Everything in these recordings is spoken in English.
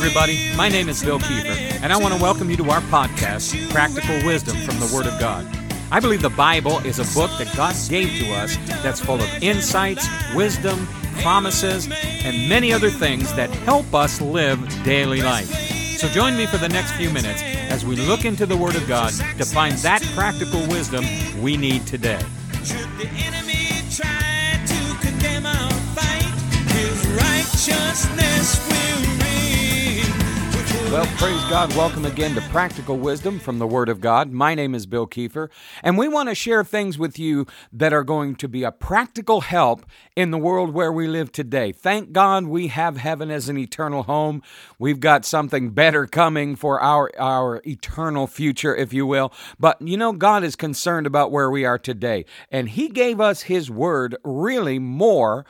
everybody. My name is Bill Kiefer, and I want to welcome you to our podcast, Practical Wisdom from the Word of God. I believe the Bible is a book that God gave to us that's full of insights, wisdom, promises, and many other things that help us live daily life. So join me for the next few minutes as we look into the Word of God to find that practical wisdom we need today. Well, praise God. Welcome again to Practical Wisdom from the Word of God. My name is Bill Kiefer, and we want to share things with you that are going to be a practical help in the world where we live today. Thank God we have heaven as an eternal home. We've got something better coming for our, our eternal future, if you will. But you know, God is concerned about where we are today, and He gave us His Word really more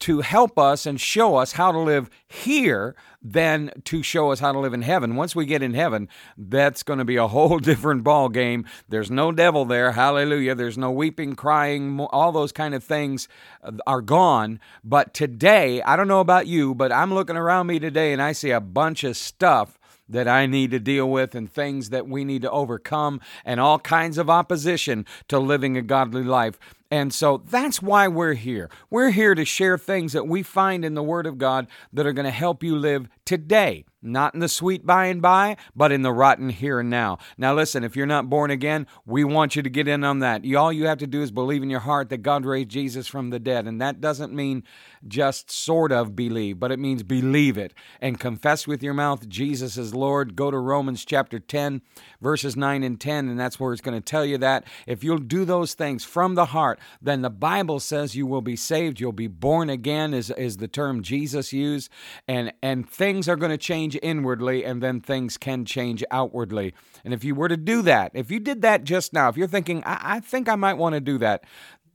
to help us and show us how to live here than to show us how to live in heaven. Once we get in heaven, that's going to be a whole different ball game. There's no devil there. Hallelujah. There's no weeping, crying, all those kind of things uh, are gone. But today, I don't know about you, but I'm looking around me today and I see a bunch of stuff that I need to deal with and things that we need to overcome and all kinds of opposition to living a godly life. And so that's why we're here. We're here to share things that we find in the Word of God that are going to help you live today. Not in the sweet by and by, but in the rotten here and now. Now, listen, if you're not born again, we want you to get in on that. All you have to do is believe in your heart that God raised Jesus from the dead. And that doesn't mean just sort of believe, but it means believe it and confess with your mouth Jesus is Lord. Go to Romans chapter 10, verses 9 and 10, and that's where it's going to tell you that. If you'll do those things from the heart, then the Bible says you will be saved. You'll be born again, is, is the term Jesus used, and, and things are going to change inwardly, and then things can change outwardly. And if you were to do that, if you did that just now, if you're thinking, I, I think I might want to do that,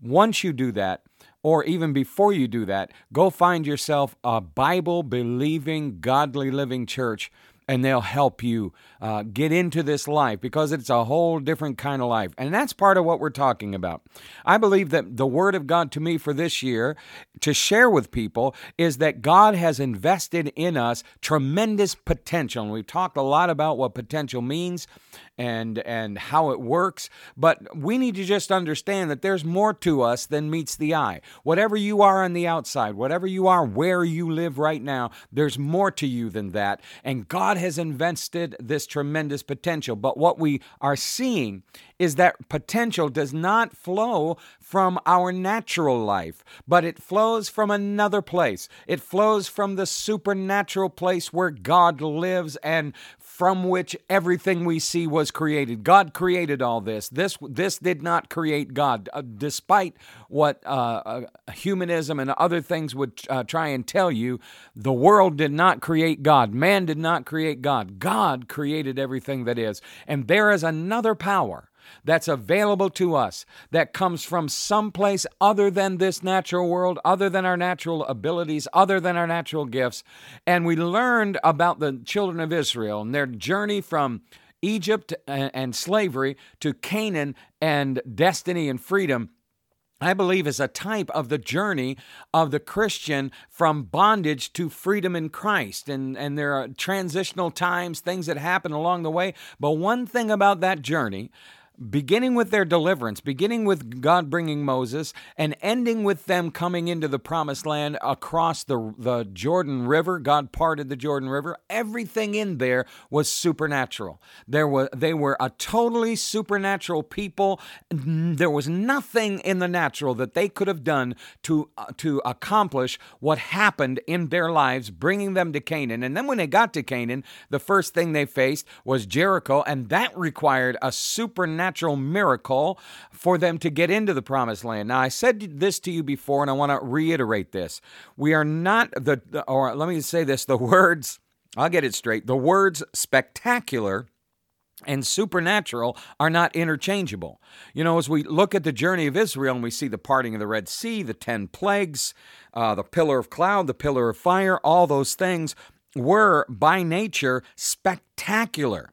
once you do that, or even before you do that, go find yourself a Bible believing, godly living church and they'll help you uh, get into this life because it's a whole different kind of life. And that's part of what we're talking about. I believe that the Word of God to me for this year to share with people is that God has invested in us tremendous potential. And we've talked a lot about what potential means and and how it works but we need to just understand that there's more to us than meets the eye. Whatever you are on the outside whatever you are where you live right now there's more to you than that and God has invested this tremendous potential. But what we are seeing is that potential does not flow from our natural life, but it flows from another place. It flows from the supernatural place where God lives and from which everything we see was created. God created all this. This this did not create God, uh, despite what uh, uh, humanism and other things would uh, try and tell you. The world did not create God. Man did not create God. God created everything that is, and there is another power that's available to us that comes from someplace other than this natural world, other than our natural abilities, other than our natural gifts. And we learned about the children of Israel and their journey from Egypt and slavery to Canaan and destiny and freedom. I believe is a type of the journey of the Christian from bondage to freedom in Christ. And, and there are transitional times, things that happen along the way. But one thing about that journey beginning with their deliverance, beginning with God bringing Moses, and ending with them coming into the promised land across the, the Jordan River. God parted the Jordan River. Everything in there was supernatural. There was, they were a totally supernatural people. There was nothing in the natural that they could have done to, uh, to accomplish what happened in their lives, bringing them to Canaan. And then when they got to Canaan, the first thing they faced was Jericho, and that required a supernatural supernatural miracle for them to get into the promised land. Now, I said this to you before, and I want to reiterate this. We are not the, or let me say this the words, I'll get it straight. The words spectacular and supernatural are not interchangeable. You know, as we look at the journey of Israel and we see the parting of the Red Sea, the 10 plagues, uh, the pillar of cloud, the pillar of fire, all those things were by nature spectacular.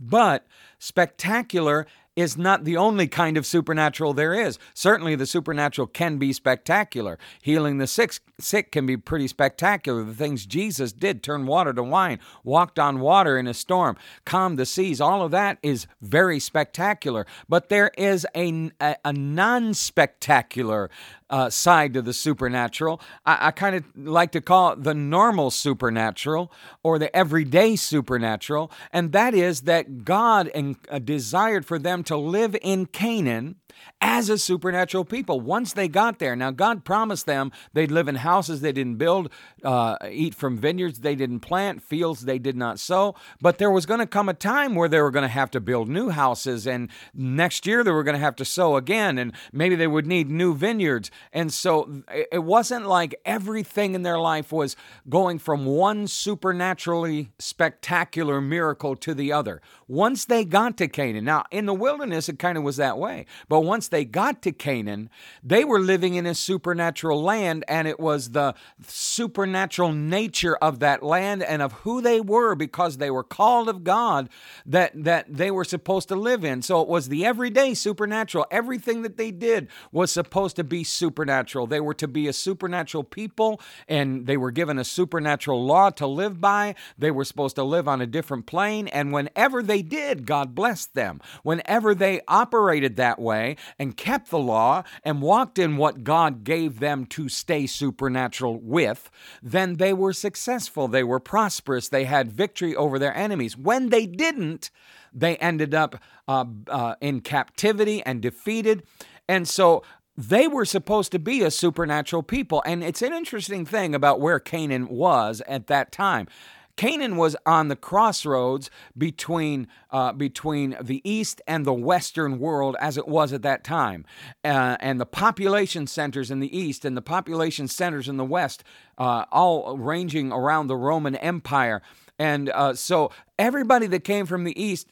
But spectacular is not the only kind of supernatural there is. Certainly, the supernatural can be spectacular. Healing the sick, sick can be pretty spectacular. The things Jesus did turn water to wine, walked on water in a storm, calmed the seas all of that is very spectacular. But there is a, a, a non spectacular uh, side to the supernatural. I, I kind of like to call it the normal supernatural or the everyday supernatural, and that is that God uh, desired for them to live in Canaan as a supernatural people once they got there. Now, God promised them they'd live in houses they didn't build, uh, eat from vineyards they didn't plant, fields they did not sow. But there was going to come a time where they were going to have to build new houses, and next year they were going to have to sow again, and maybe they would need new vineyards. And so it wasn't like everything in their life was going from one supernaturally spectacular miracle to the other. Once they got to Canaan, now in the wilderness, it kind of was that way. But once they got to Canaan, they were living in a supernatural land, and it was the supernatural nature of that land and of who they were because they were called of God that, that they were supposed to live in. So it was the everyday supernatural. Everything that they did was supposed to be supernatural. They were to be a supernatural people, and they were given a supernatural law to live by. They were supposed to live on a different plane, and whenever they did, God blessed them. Whenever they operated that way and kept the law and walked in what God gave them to stay supernatural with, then they were successful. They were prosperous. They had victory over their enemies. When they didn't, they ended up uh, uh, in captivity and defeated. And so they were supposed to be a supernatural people. And it's an interesting thing about where Canaan was at that time. Canaan was on the crossroads between uh, between the east and the western world as it was at that time, uh, and the population centers in the east and the population centers in the west, uh, all ranging around the Roman Empire. And uh, so everybody that came from the east,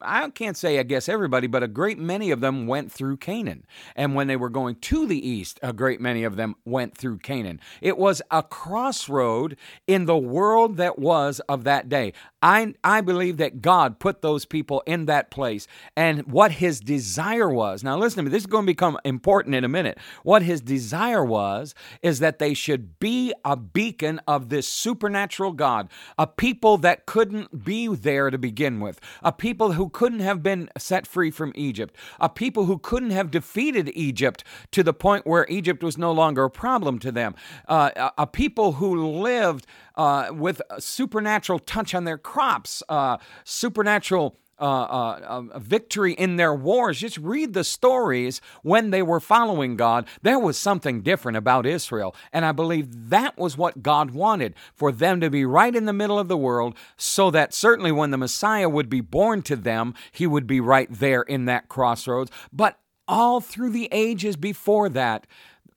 I can't say, I guess everybody, but a great many of them went through Canaan. And when they were going to the east, a great many of them went through Canaan. It was a crossroad in the world that was of that day. I, I believe that God put those people in that place and what his desire was. Now, listen to me, this is going to become important in a minute. What his desire was is that they should be a beacon of this supernatural God, a people that couldn't be there to begin with, a people who couldn't have been set free from Egypt, a people who couldn't have defeated Egypt to the point where Egypt was no longer a problem to them, uh, a, a, people who lived uh, with a supernatural touch on their crops, uh, supernatural uh, uh, uh, victory in their wars. Just read the stories when they were following God. There was something different about Israel. And I believe that was what God wanted for them to be right in the middle of the world, so that certainly when the Messiah would be born to them, he would be right there in that crossroads. But all through the ages before that,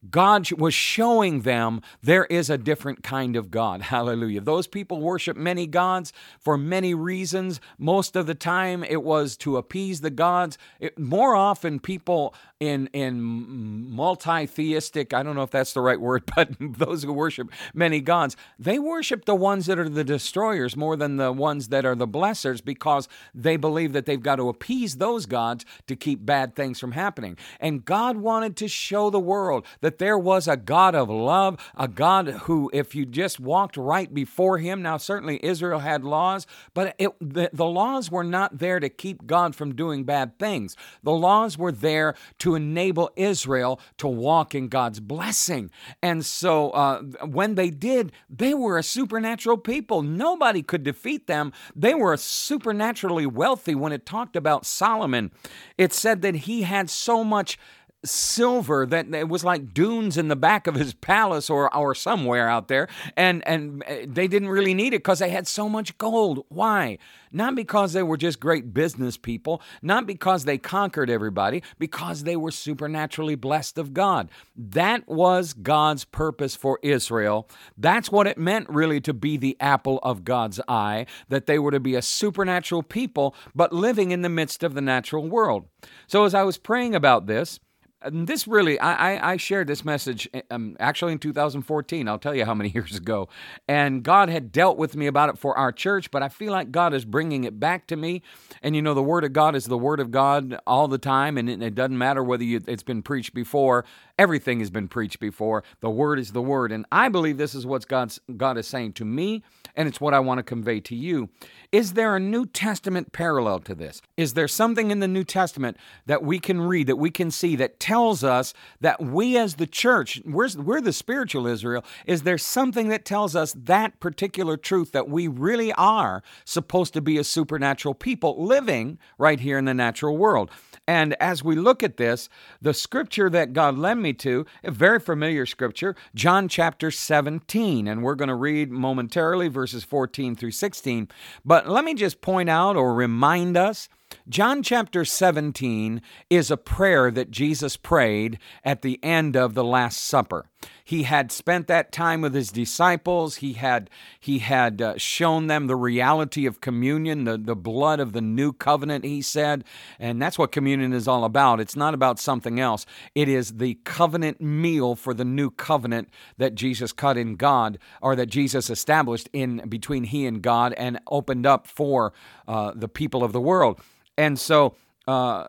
God was showing them there is a different kind of God. Hallelujah. Those people worship many gods for many reasons. Most of the time, it was to appease the gods. It, more often, people in in multi-theistic i don't know if that's the right word but those who worship many gods they worship the ones that are the destroyers more than the ones that are the blessers because they believe that they've got to appease those gods to keep bad things from happening. And god wanted to show the world that there was a god of love a god who if you just walked right before him now certainly israel had laws but it, the, the laws were not there to keep god from doing bad things. The laws were there to to enable Israel to walk in God's blessing. And so uh, when they did, they were a supernatural people. Nobody could defeat them. They were supernaturally wealthy. When it talked about Solomon, it said that he had so much silver that it was like dunes in the back of his palace or or somewhere out there. And and uh, they didn't really need it cuz they had so much gold. Why? Not because they were just great business people not because they conquered everybody because they were supernaturally blessed of God. That was God's purpose for Israel. That's what it meant really to be the apple of God's eye that they were to be a supernatural people but living in the midst of the natural world. So as I was praying about this And this really, I, I, I shared this message um, actually in 2014. I'll tell you how many years ago. And God had dealt with me about it for our church, but I feel like God is bringing it back to me. And you know, the Word of God is the Word of God all the time, and it, it doesn't matter whether you, it's been preached before. Everything has been preached before. The Word is the Word. And I believe this is what God's, God is saying to me, and it's what I want to convey to you. Is there a New Testament parallel to this? Is there something in the New Testament that we can read, that we can see, that tells us that we as the church, we're, we're the spiritual Israel, is there something that tells us that particular truth that we really are supposed to be a supernatural people living right here in the natural world? And as we look at this, the scripture that God led me to, a very familiar scripture, John chapter 17, and we're going to read momentarily verses 14 through 16. But let me just point out or remind us John chapter 17 is a prayer that Jesus prayed at the end of the Last Supper. He had spent that time with his disciples. He had he had uh, shown them the reality of communion, the, the blood of the new covenant, he said. And that's what communion is all about. It's not about something else. It is the covenant meal for the new covenant that Jesus cut in God, or that Jesus established in between he and God and opened up for uh, the people of the world. And so uh,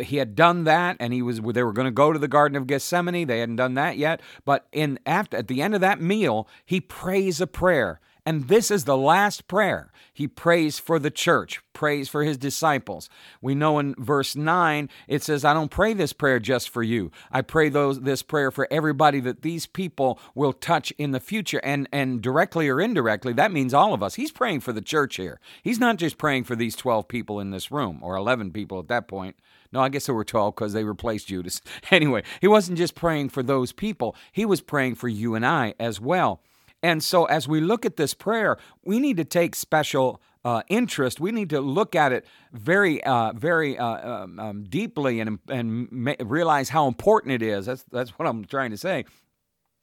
he had done that, and he was. They were going to go to the Garden of Gethsemane. They hadn't done that yet. But in after at the end of that meal, he prays a prayer. And this is the last prayer. He prays for the church, prays for his disciples. We know in verse 9 it says, I don't pray this prayer just for you. I pray those this prayer for everybody that these people will touch in the future. And and directly or indirectly, that means all of us. He's praying for the church here. He's not just praying for these 12 people in this room, or 11 people at that point. No, I guess there were 12 because they replaced Judas. Anyway, he wasn't just praying for those people, he was praying for you and I as well. And so, as we look at this prayer, we need to take special uh, interest. We need to look at it very, uh, very uh, um, um deeply and and ma- realize how important it is. That's that's what I'm trying to say.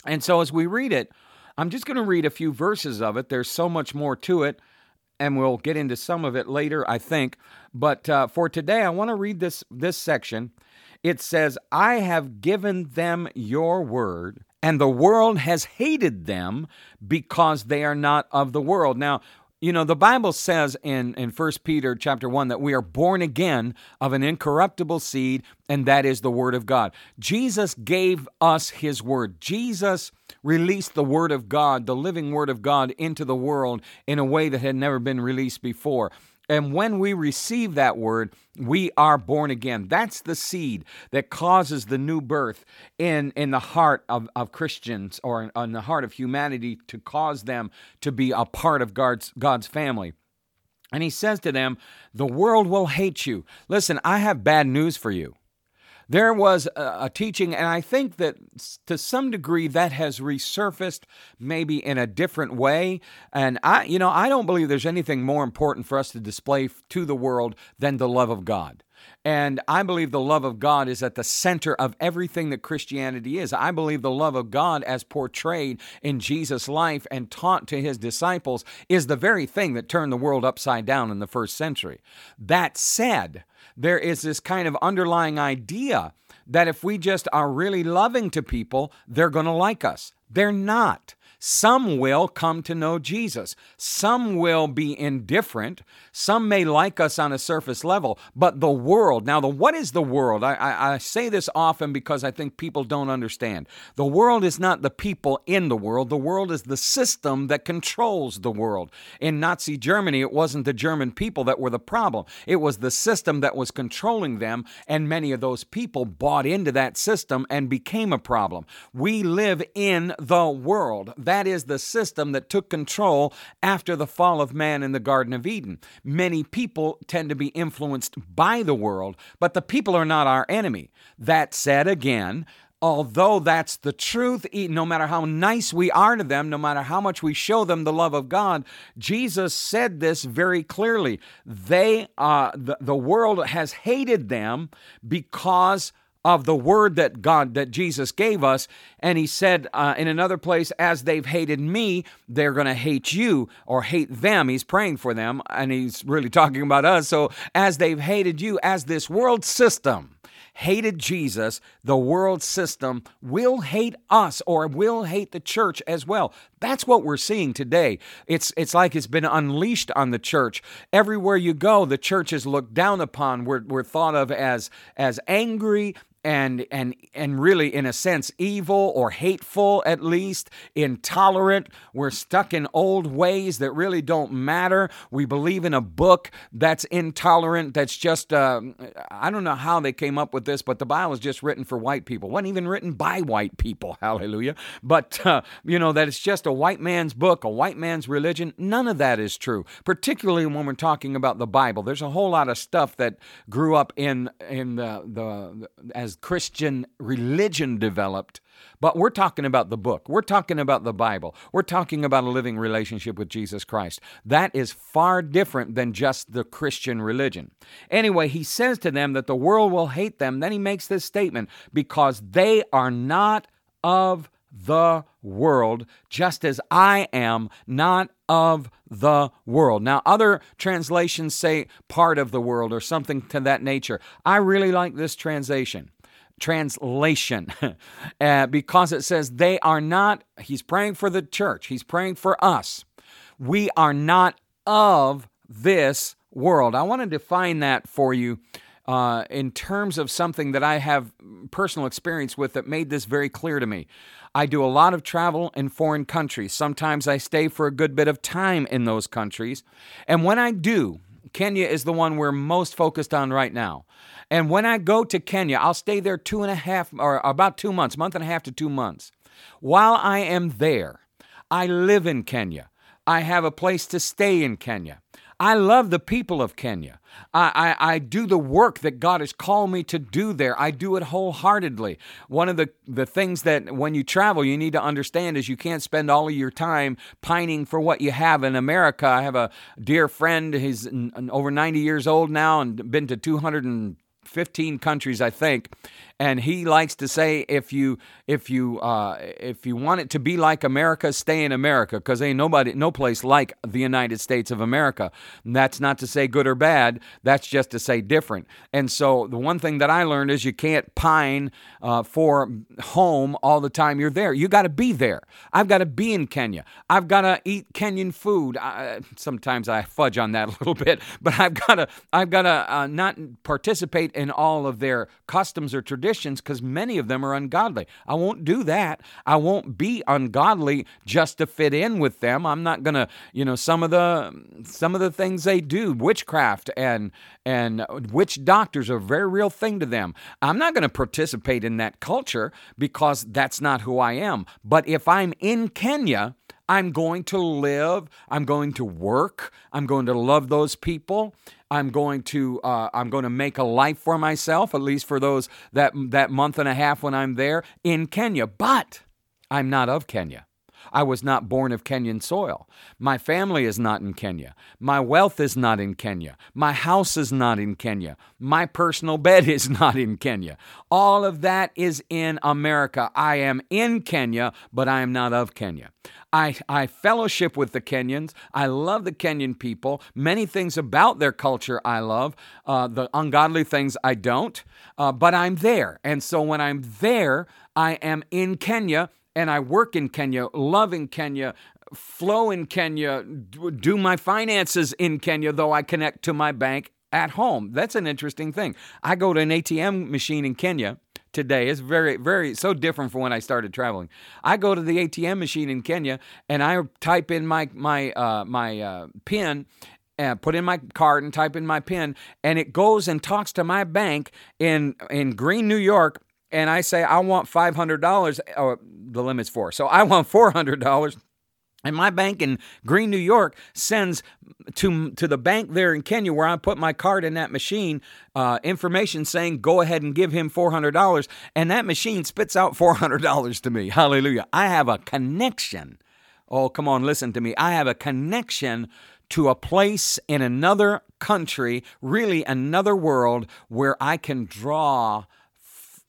And so, as we read it, I'm just going to read a few verses of it. There's so much more to it, and we'll get into some of it later, I think. But uh, for today, I want to read this this section. It says, "I have given them your word." And the world has hated them because they are not of the world. Now, you know, the Bible says in, in 1 Peter chapter 1 that we are born again of an incorruptible seed, and that is the Word of God. Jesus gave us His Word. Jesus released the Word of God, the living Word of God, into the world in a way that had never been released before. And when we receive that word, we are born again. That's the seed that causes the new birth in, in the heart of, of Christians or in, in the heart of humanity to cause them to be a part of God's, God's family. And he says to them, The world will hate you. Listen, I have bad news for you there was a, a, teaching, and I think that to some degree that has resurfaced maybe in a different way. And I, you know, I don't believe there's anything more important for us to display to the world than the love of God. And I believe the love of God is at the center of everything that Christianity is. I believe the love of God, as portrayed in Jesus' life and taught to his disciples, is the very thing that turned the world upside down in the first century. That said, there is this kind of underlying idea that if we just are really loving to people, they're going to like us. They're not. Some will come to know Jesus. Some will be indifferent. Some may like us on a surface level. But the world, now, the what is the world? I, I, I say this often because I think people don't understand. The world is not the people in the world, the world is the system that controls the world. In Nazi Germany, it wasn't the German people that were the problem, it was the system that was controlling them. And many of those people bought into that system and became a problem. We live in the world. That is the system that took control after the fall of man in the Garden of Eden. Many people tend to be influenced by the world, but the people are not our enemy. That said, again, although that's the truth, no matter how nice we are to them, no matter how much we show them the love of God, Jesus said this very clearly. They, uh, the, the world has hated them because of the word that God, that Jesus gave us. And he said uh, in another place, as they've hated me, they're going to hate you or hate them. He's praying for them and he's really talking about us. So, as they've hated you, as this world system hated Jesus, the world system will hate us or will hate the church as well. That's what we're seeing today. It's it's like it's been unleashed on the church. Everywhere you go, the church is looked down upon. We're, we're thought of as as angry, and and and really in a sense evil or hateful at least intolerant. We're stuck in old ways that really don't matter. We believe in a book that's intolerant that's just uh, i don't know how they came up with this but the bible is just written for white people. It wasn't even written by white people hallelujah but uh, you know that it's just a white man's book a white man's religion. None of that is true particularly when we're talking about the bible. There's a whole lot of stuff that grew up in in the, the as Christian religion developed, but we're talking about the book. We're talking about the Bible. We're talking about a living relationship with Jesus Christ. That is far different than just the Christian religion. Anyway, he says to them that the world will hate them. Then he makes this statement because they are not of the world, just as I am not of the world. Now, other translations say part of the world or something to that nature. I really like this translation translation uh, because it says they are not, he's praying for the church, he's praying for us. We are not of this world. I want to define that for you. Uh, in terms of something that I have personal experience with that made this very clear to me. I do a lot of travel in foreign countries. Sometimes I stay for a good bit of time in those countries. And when I do, Kenya is the one we're most focused on right now. And when I go to Kenya, I'll stay there two and a half or about two months, month and a half to two months. While I am there, I live in Kenya. I have a place to stay in Kenya. I love the people of Kenya. I, I, I, do the work that God has called me to do there. I do it wholeheartedly. One of the, the things that when you travel, you need to understand is you can't spend all of your time pining for what you have in America. I have a dear friend, he's over 90 years old now and been to 215 countries, I think and he likes to say if you if you uh, if you want it to be like America, stay in America because ain't nobody no place like the United States of America. And that's not to say good or bad. That's just to say different. And so the one thing that I learned is you can't pine uh, for home all the time you're there. You got to be there. I've got to be in Kenya. I've got to eat Kenyan food. I, sometimes I fudge on that a little bit, but I've got to I've got to uh, not participate in all of their customs or traditions traditions because many of them are ungodly. I won't do that. I won't be ungodly just to fit in with them. I'm not to, you know, some of the some of the things they do, witchcraft and and uh, witch doctors are a very real thing to them. I'm not to participate in that culture because that's not who I am. But if I'm in Kenya, I'm going to live, I'm going to work, I'm going to love those people. I'm going to uh, I'm going to make a life for myself, at least for those that that month and a half when I'm there in Kenya. But I'm not of Kenya. I was not born of Kenyan soil. My family is not in Kenya. My wealth is not in Kenya. My house is not in Kenya. My personal bed is not in Kenya. All of that is in America. I am in Kenya, but I am not of Kenya. I, I fellowship with the Kenyans. I love the Kenyan people. Many things about their culture I love. Uh, the ungodly things I don't. Uh, but I'm there. And so when I'm there, I am in Kenya and I work in Kenya, love in Kenya, flow in Kenya, do my finances in Kenya, though I connect to my bank at home. That's an interesting thing. I go to an ATM machine in Kenya today. It's very, very so different from when I started traveling. I go to the ATM machine in Kenya and I type in my my uh, my uh, pin and put in my card and type in my pin, and it goes and talks to my bank in in Greene, New York, and I say I want five hundred dollars. Or the limit's four, so I want four hundred dollars. And my bank in Greene, New York sends to, to the bank there in Kenya where I put my card in that machine uh, information saying, go ahead and give him $400. And that machine spits out $400 to me. Hallelujah. I have a connection. Oh, come on, listen to me. I have a connection to a place in another country, really another world, where I can draw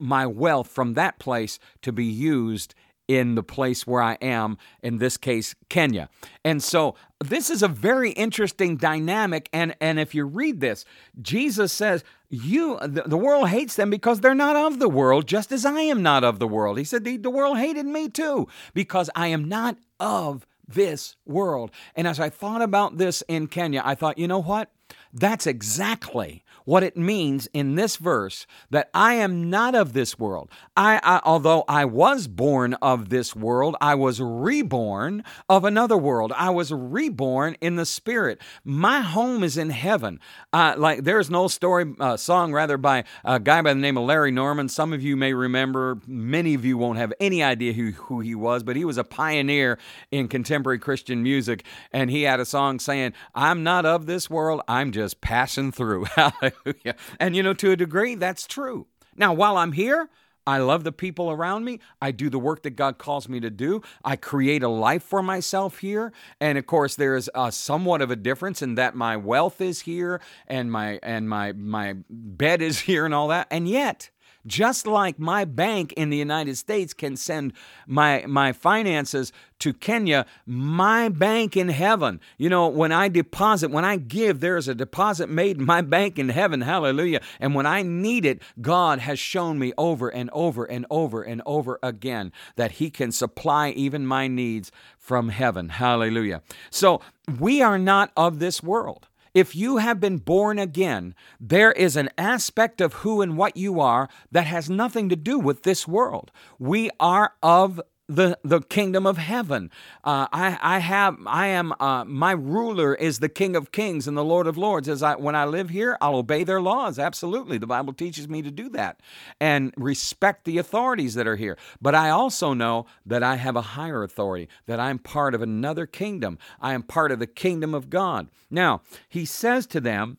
my wealth from that place to be used in the place where I am, in this case, Kenya. And so this is a very interesting dynamic. And, and if you read this, Jesus says, you the, the, world hates them because they're not of the world just as i am not of the world he said the, the world hated me too because i am not of this world and as i thought about this in kenya i thought you know what that's exactly what it means in this verse that I am not of this world. I, I, although I was born of this world, I was reborn of another world. I was reborn in the spirit. My home is in heaven. Uh, like there's an old story, uh, song rather by a guy by the name of Larry Norman. Some of you may remember. Many of you won't have any idea who, who he was, but he was a pioneer in contemporary Christian music, and he had a song saying, "I'm not of this world. I'm just passing through." Hallelujah. And you know, to a degree, that's true. Now, while I'm here, I love the people around me. I do the work that God calls me to do. I create a life for myself here. And of course, there is a somewhat of a difference in that my wealth is here and my and my my bed is here and all that. And yet, just like my bank in the United States can send my, my finances to Kenya, my bank in heaven, you know, when I deposit, when I give, there is a deposit made in my bank in heaven. Hallelujah. And when I need it, God has shown me over and over and over and over again that He can supply even my needs from heaven. Hallelujah. So we are not of this world. If you have been born again, there is an aspect of who and what you are that has nothing to do with this world. We are of the, the kingdom of heaven. Uh, I, I have I am uh, my ruler is the King of Kings and the Lord of Lords. As I when I live here, I'll obey their laws. Absolutely, the Bible teaches me to do that and respect the authorities that are here. But I also know that I have a higher authority. That I'm part of another kingdom. I am part of the kingdom of God. Now he says to them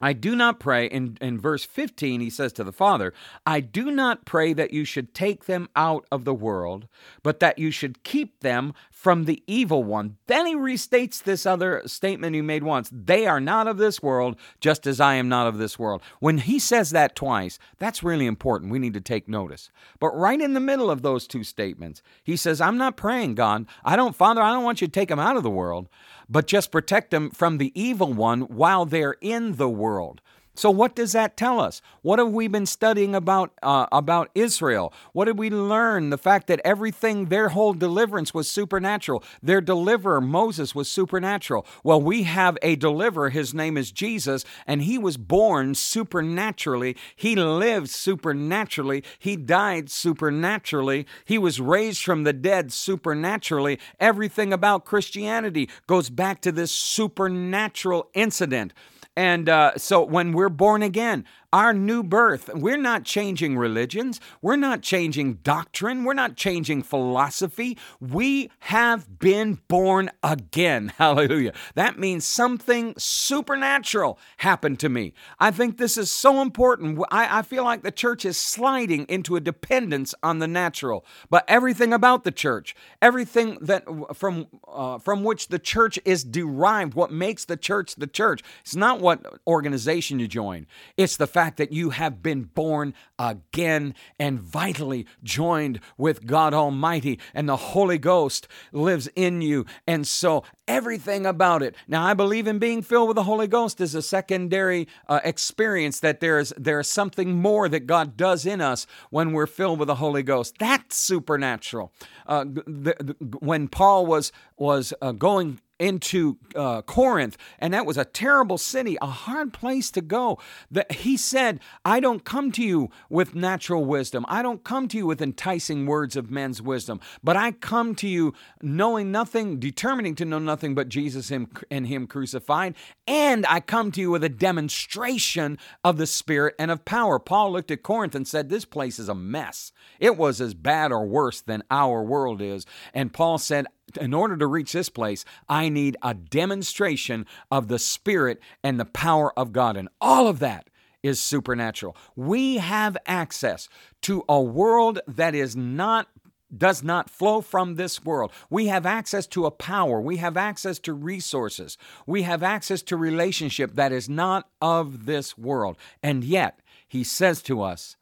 I do not pray, in, in verse 15, he says to the Father, I do not pray that you should take them out of the world, but that you should keep them from the evil one. Then he restates this other statement he made once They are not of this world, just as I am not of this world. When he says that twice, that's really important. We need to take notice. But right in the middle of those two statements, he says, I'm not praying, God. I don't, Father, I don't want you to take them out of the world but just protect them from the evil one while they're in the world. So, what does that tell us? What have we been studying about uh, about Israel? What did we learn? The fact that everything, their whole deliverance was supernatural. Their deliverer Moses was supernatural. Well, we have a deliverer. His name is Jesus, and he was born supernaturally. He lived supernaturally. He died supernaturally. He was raised from the dead supernaturally. Everything about Christianity goes back to this supernatural incident. And uh, so when we're born again, our new birth. We're not changing religions. We're not changing doctrine. We're not changing philosophy. We have been born again. Hallelujah. That means something supernatural happened to me. I think this is so important. I, I feel like the church is sliding into a dependence on the natural. But everything about the church, everything that from uh, from which the church is derived, what makes the church the church, it's not what organization you join. It's the fact that you have been born again and vitally joined with God Almighty, and the Holy Ghost lives in you. And so everything about it. Now, I believe in being filled with the Holy Ghost is a secondary uh, experience that there's there's something more that God does in us when we're filled with the Holy Ghost. That's supernatural. Uh, the, the, when Paul was was uh, going into uh, Corinth, and that was a terrible city, a hard place to go. That he said, "I don't come to you with natural wisdom. I don't come to you with enticing words of men's wisdom, but I come to you knowing nothing, determining to know nothing but Jesus and Him crucified, and I come to you with a demonstration of the Spirit and of power." Paul looked at Corinth and said, "This place is a mess. It was as bad or worse than our world is." And Paul said, in order to reach this place, I need a demonstration of the Spirit and the power of God. And all of that is supernatural. We have access to a world that is not does not flow from this world. We have access to a power. We have access to resources. We have access to relationship that is not of this world. And yet, he says to us,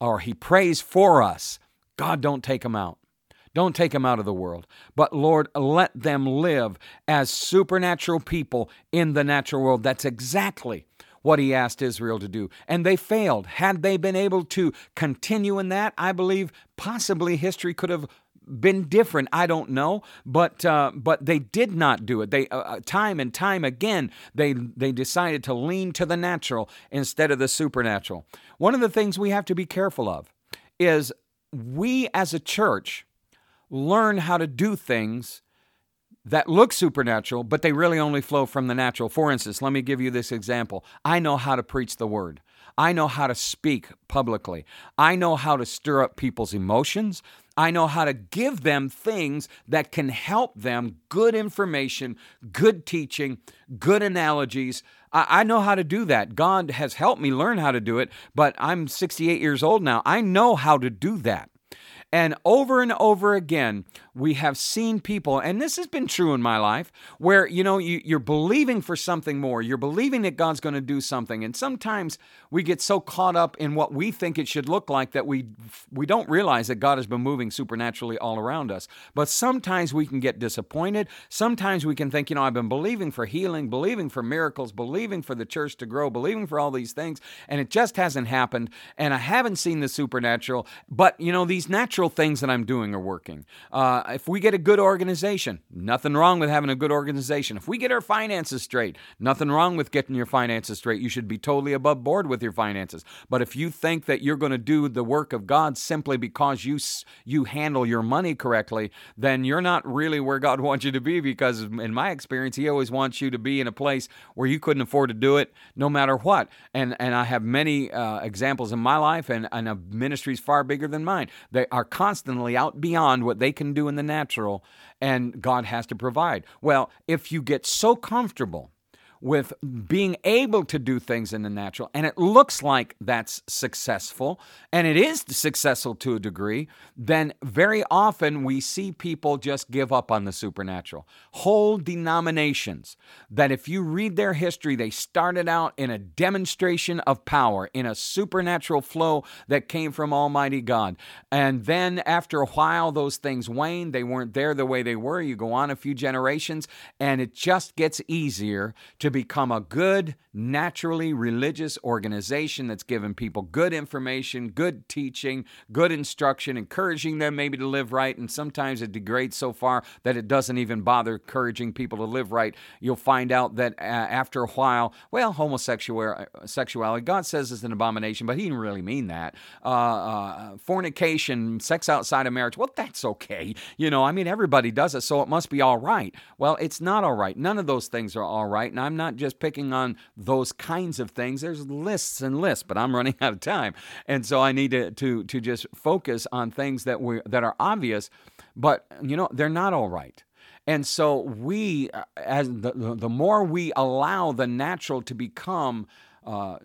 or he prays for us, God, don't take them out. Don't take them out of the world. But Lord, let them live as supernatural people in the natural world. That's exactly what he asked Israel to do. And they failed. Had they been able to continue in that, I believe possibly history could have been different. I don't know, but uh, but they did not do it. They uh, uh time and time again they they decided to lean to the natural instead of the supernatural. One of the things we have to be careful of is we as a church learn how to do things that look supernatural, but they really only flow from the natural. For instance, let me give you this example. I know how to preach the word. I know how to speak publicly. I know how to stir up people's emotions. I know how to give them things that can help them good information, good teaching, good analogies. I, know how to do that. God has helped me learn how to do it, but I'm 68 years old now. I know how to do that. And over and over again, we have seen people, and this has been true in my life, where you know you, you're believing for something more. You're believing that God's going to do something, and sometimes we get so caught up in what we think it should look like that we we don't realize that God has been moving supernaturally all around us. But sometimes we can get disappointed. Sometimes we can think, you know, I've been believing for healing, believing for miracles, believing for the church to grow, believing for all these things, and it just hasn't happened. And I haven't seen the supernatural. But you know, these natural things that I'm doing are working. Uh, if we get a good organization, nothing wrong with having a good organization. If we get our finances straight, nothing wrong with getting your finances straight. You should be totally above board with your finances. But if you think that you're going to do the work of God simply because you you handle your money correctly, then you're not really where God wants you to be. Because in my experience, He always wants you to be in a place where you couldn't afford to do it, no matter what. And and I have many uh, examples in my life, and and of ministries far bigger than mine. They are constantly out beyond what they can do in the natural, and God has to provide. Well, if you get so comfortable with being able to do things in the natural, and it looks like that's successful, and it is successful to a degree, then very often we see people just give up on the supernatural. Whole denominations that, if you read their history, they started out in a demonstration of power, in a supernatural flow that came from Almighty God. And then after a while, those things waned. They weren't there the way they were. You go on a few generations, and it just gets easier to become a good, naturally religious organization that's giving people good information, good teaching, good instruction, encouraging them maybe to live right. And sometimes it degrades so far that it doesn't even bother encouraging people to live right. You'll find out that uh, after a while, well, homosexuality, God says is an abomination, but He didn't really mean that. Uh, uh, fornication, sex outside of marriage, well, that's okay. You know, I mean, everybody does it, so it must be all right. Well, it's not all right. None of those things are all right. And I'm not just picking on those kinds of things. There's lists and lists, but I'm running out of time, and so I need to to to just focus on things that we that are obvious, but you know they're not all right. And so we, uh, as the the more we allow the natural to become. Uh,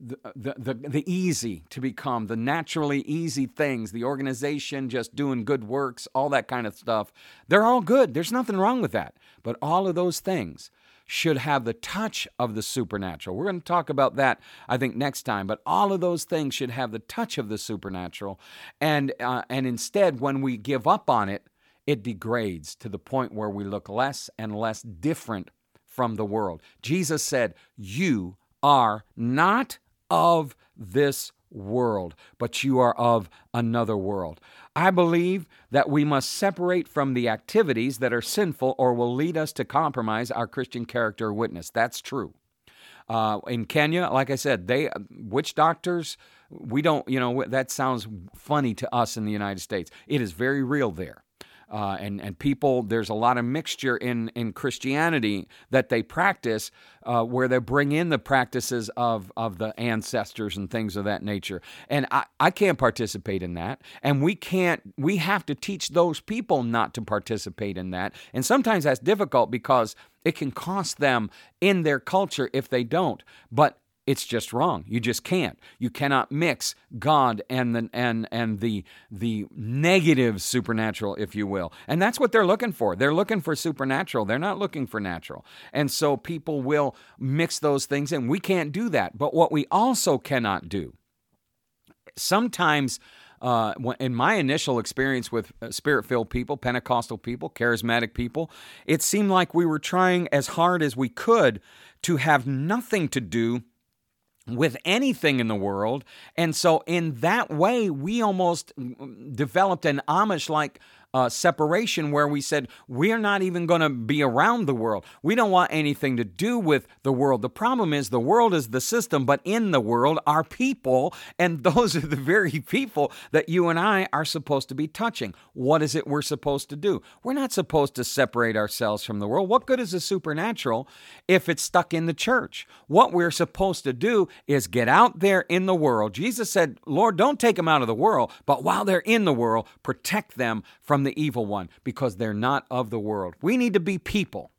the, the, the, the, easy to become, the naturally easy things, the organization just doing good works, all that kind of stuff. They're all good. There's nothing wrong with that. But all of those things should have the touch of the supernatural. We're going to talk about that, I think, next time. But all of those things should have the touch of the supernatural. And, uh, and instead, when we give up on it, it degrades to the point where we look less and less different from the world. Jesus said, You are not of this world, but you are of another world. I believe that we must separate from the activities that are sinful or will lead us to compromise our Christian character witness. That's true. Uh, in Kenya, like I said, they witch doctors. We don't, you know, that sounds funny to us in the United States. It is very real there uh, and and people. There's a lot of mixture in in Christianity that they practice, uh, where they bring in the practices of of the ancestors and things of that nature. And I I can't participate in that, and we can't. We have to teach those people not to participate in that, and sometimes that's difficult because it can cost them in their culture if they don't. But it's just wrong. You just can't. You cannot mix God and the and and the the negative supernatural, if you will. And that's what they're looking for. They're looking for supernatural. They're not looking for natural. And so people will mix those things in. We can't do that. But what we also cannot do, sometimes uh, in my initial experience with uh, spirit filled people, Pentecostal people, charismatic people, it seemed like we were trying as hard as we could to have nothing to do with anything in the world. And so, in that way, we almost mm, developed an Amish like uh, separation where we said, we're not even going to be around the world. We don't want anything to do with the world. The problem is the world is the system, but in the world are people, and those are the very people that you and I are supposed to be touching. What is it we're supposed to do? We're not supposed to separate ourselves from the world. What good is the supernatural if it's stuck in the church? What we're supposed to do is get out there in the world. Jesus said, Lord, don't take them out of the world, but while they're in the world, protect them from from the evil one because they're not of the world. We need to be people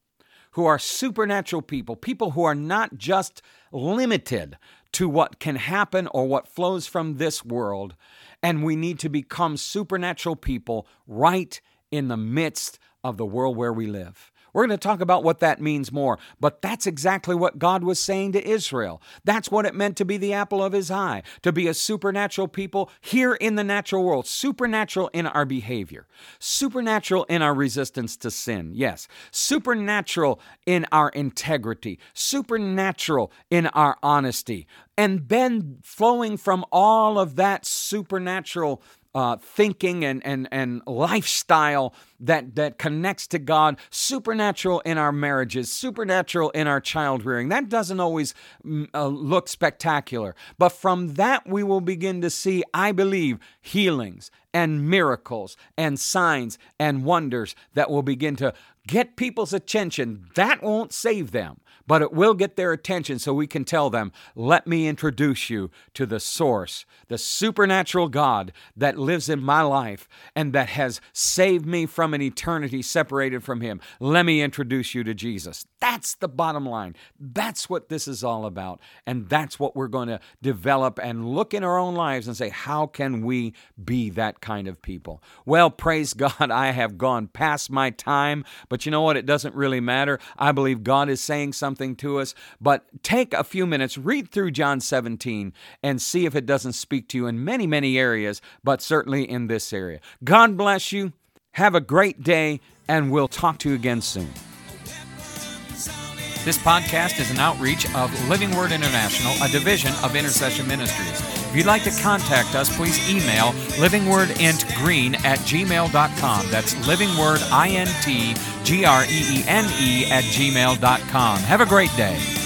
who are supernatural people, people who are not just limited to what can happen or what flows from this world. And we need to become supernatural people right in the midst of the world where we live. We're going to talk about what that means more, but that's exactly what God was saying to Israel. That's what it meant to be the apple of his eye, to be a supernatural people here in the natural world, supernatural in our behavior, supernatural in our resistance to sin, yes, supernatural in our integrity, supernatural in our honesty, and then flowing from all of that supernatural uh, thinking and, and, and lifestyle that, that connects to God, supernatural in our marriages, supernatural in our child rearing. That doesn't always mm, uh, look spectacular. But from that, we will begin to see, I believe, healings and miracles and signs and wonders that will begin to get people's attention. That won't save them but it will get their attention so we can tell them, let me introduce you to the source, the supernatural God that lives in my life and that has saved me from an eternity separated from Him. Let me introduce you to Jesus. That's the bottom line. That's what this is all about. And that's what we're going to develop and look in our own lives and say, how can we be that kind of people? Well, praise God, I have gone past my time, but you know what? It doesn't really matter. I believe God is saying something to us, but take a few minutes, read through John 17, and see if it doesn't speak to you in many, many areas, but certainly in this area. God bless you. Have a great day, and we'll talk to you again soon. This podcast is an outreach of Living Word International, a division of Intercession Ministries. If you'd like to contact us, please email livingwordintgreen at gmail.com. That's livingwordintgreen at gmail.com. Have a great day.